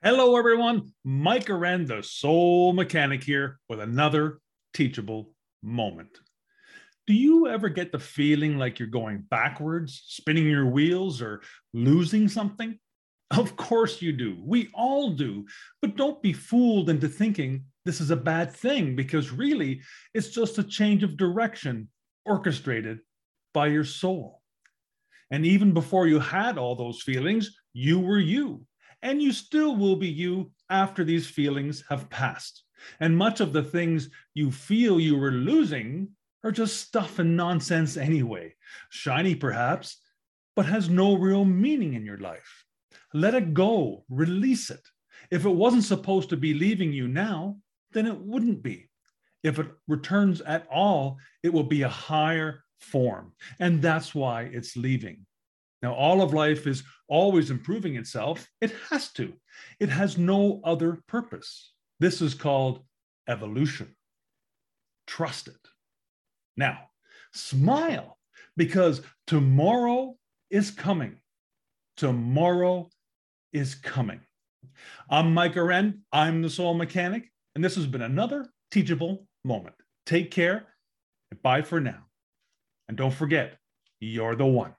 Hello, everyone. Mike Aren, the soul mechanic here with another teachable moment. Do you ever get the feeling like you're going backwards, spinning your wheels, or losing something? Of course you do. We all do. But don't be fooled into thinking this is a bad thing because really it's just a change of direction orchestrated by your soul. And even before you had all those feelings, you were you and you still will be you after these feelings have passed. And much of the things you feel you were losing are just stuff and nonsense anyway, shiny perhaps, but has no real meaning in your life. Let it go, release it. If it wasn't supposed to be leaving you now, then it wouldn't be. If it returns at all, it will be a higher form. And that's why it's leaving. Now, all of life is always improving itself. It has to, it has no other purpose. This is called evolution. Trust it. Now, smile because tomorrow is coming. Tomorrow is coming. I'm Mike Aren. I'm the Soul Mechanic, and this has been another teachable moment. Take care and bye for now. And don't forget, you're the one.